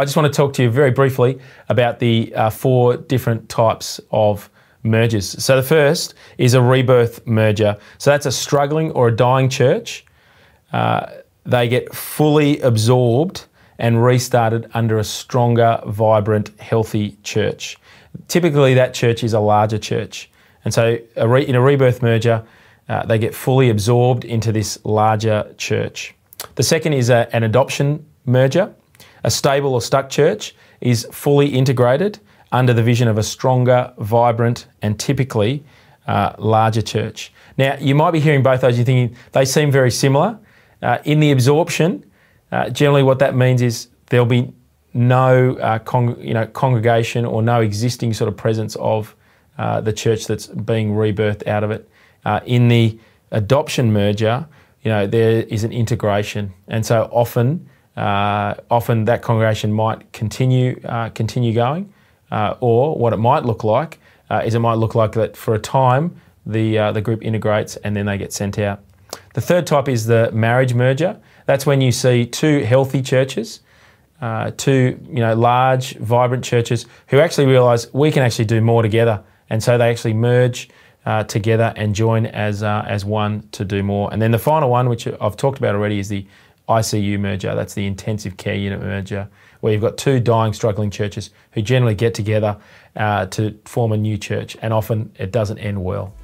I just want to talk to you very briefly about the uh, four different types of mergers. So the first is a rebirth merger. So that's a struggling or a dying church. Uh, they get fully absorbed and restarted under a stronger, vibrant, healthy church. Typically, that church is a larger church. And so, a re- in a rebirth merger, uh, they get fully absorbed into this larger church. The second is a, an adoption merger. A stable or stuck church is fully integrated under the vision of a stronger, vibrant, and typically uh, larger church. Now, you might be hearing both those, you're thinking they seem very similar. Uh, in the absorption, uh, generally what that means is there'll be no uh, con- you know, congregation or no existing sort of presence of uh, the church that's being rebirthed out of it. Uh, in the adoption merger, you know, there is an integration, and so often, often that congregation might continue continue going, uh, or what it might look like uh, is it might look like that for a time the, uh, the group integrates and then they get sent out. The third type is the marriage merger. That's when you see two healthy churches, uh, two you know large, vibrant churches who actually realise we can actually do more together, and so they actually merge uh, together and join as uh, as one to do more. And then the final one, which I've talked about already, is the ICU merger. That's the intensive care unit merger, where you've got two dying, struggling churches who generally get together uh, to form a new church, and often it doesn't end well.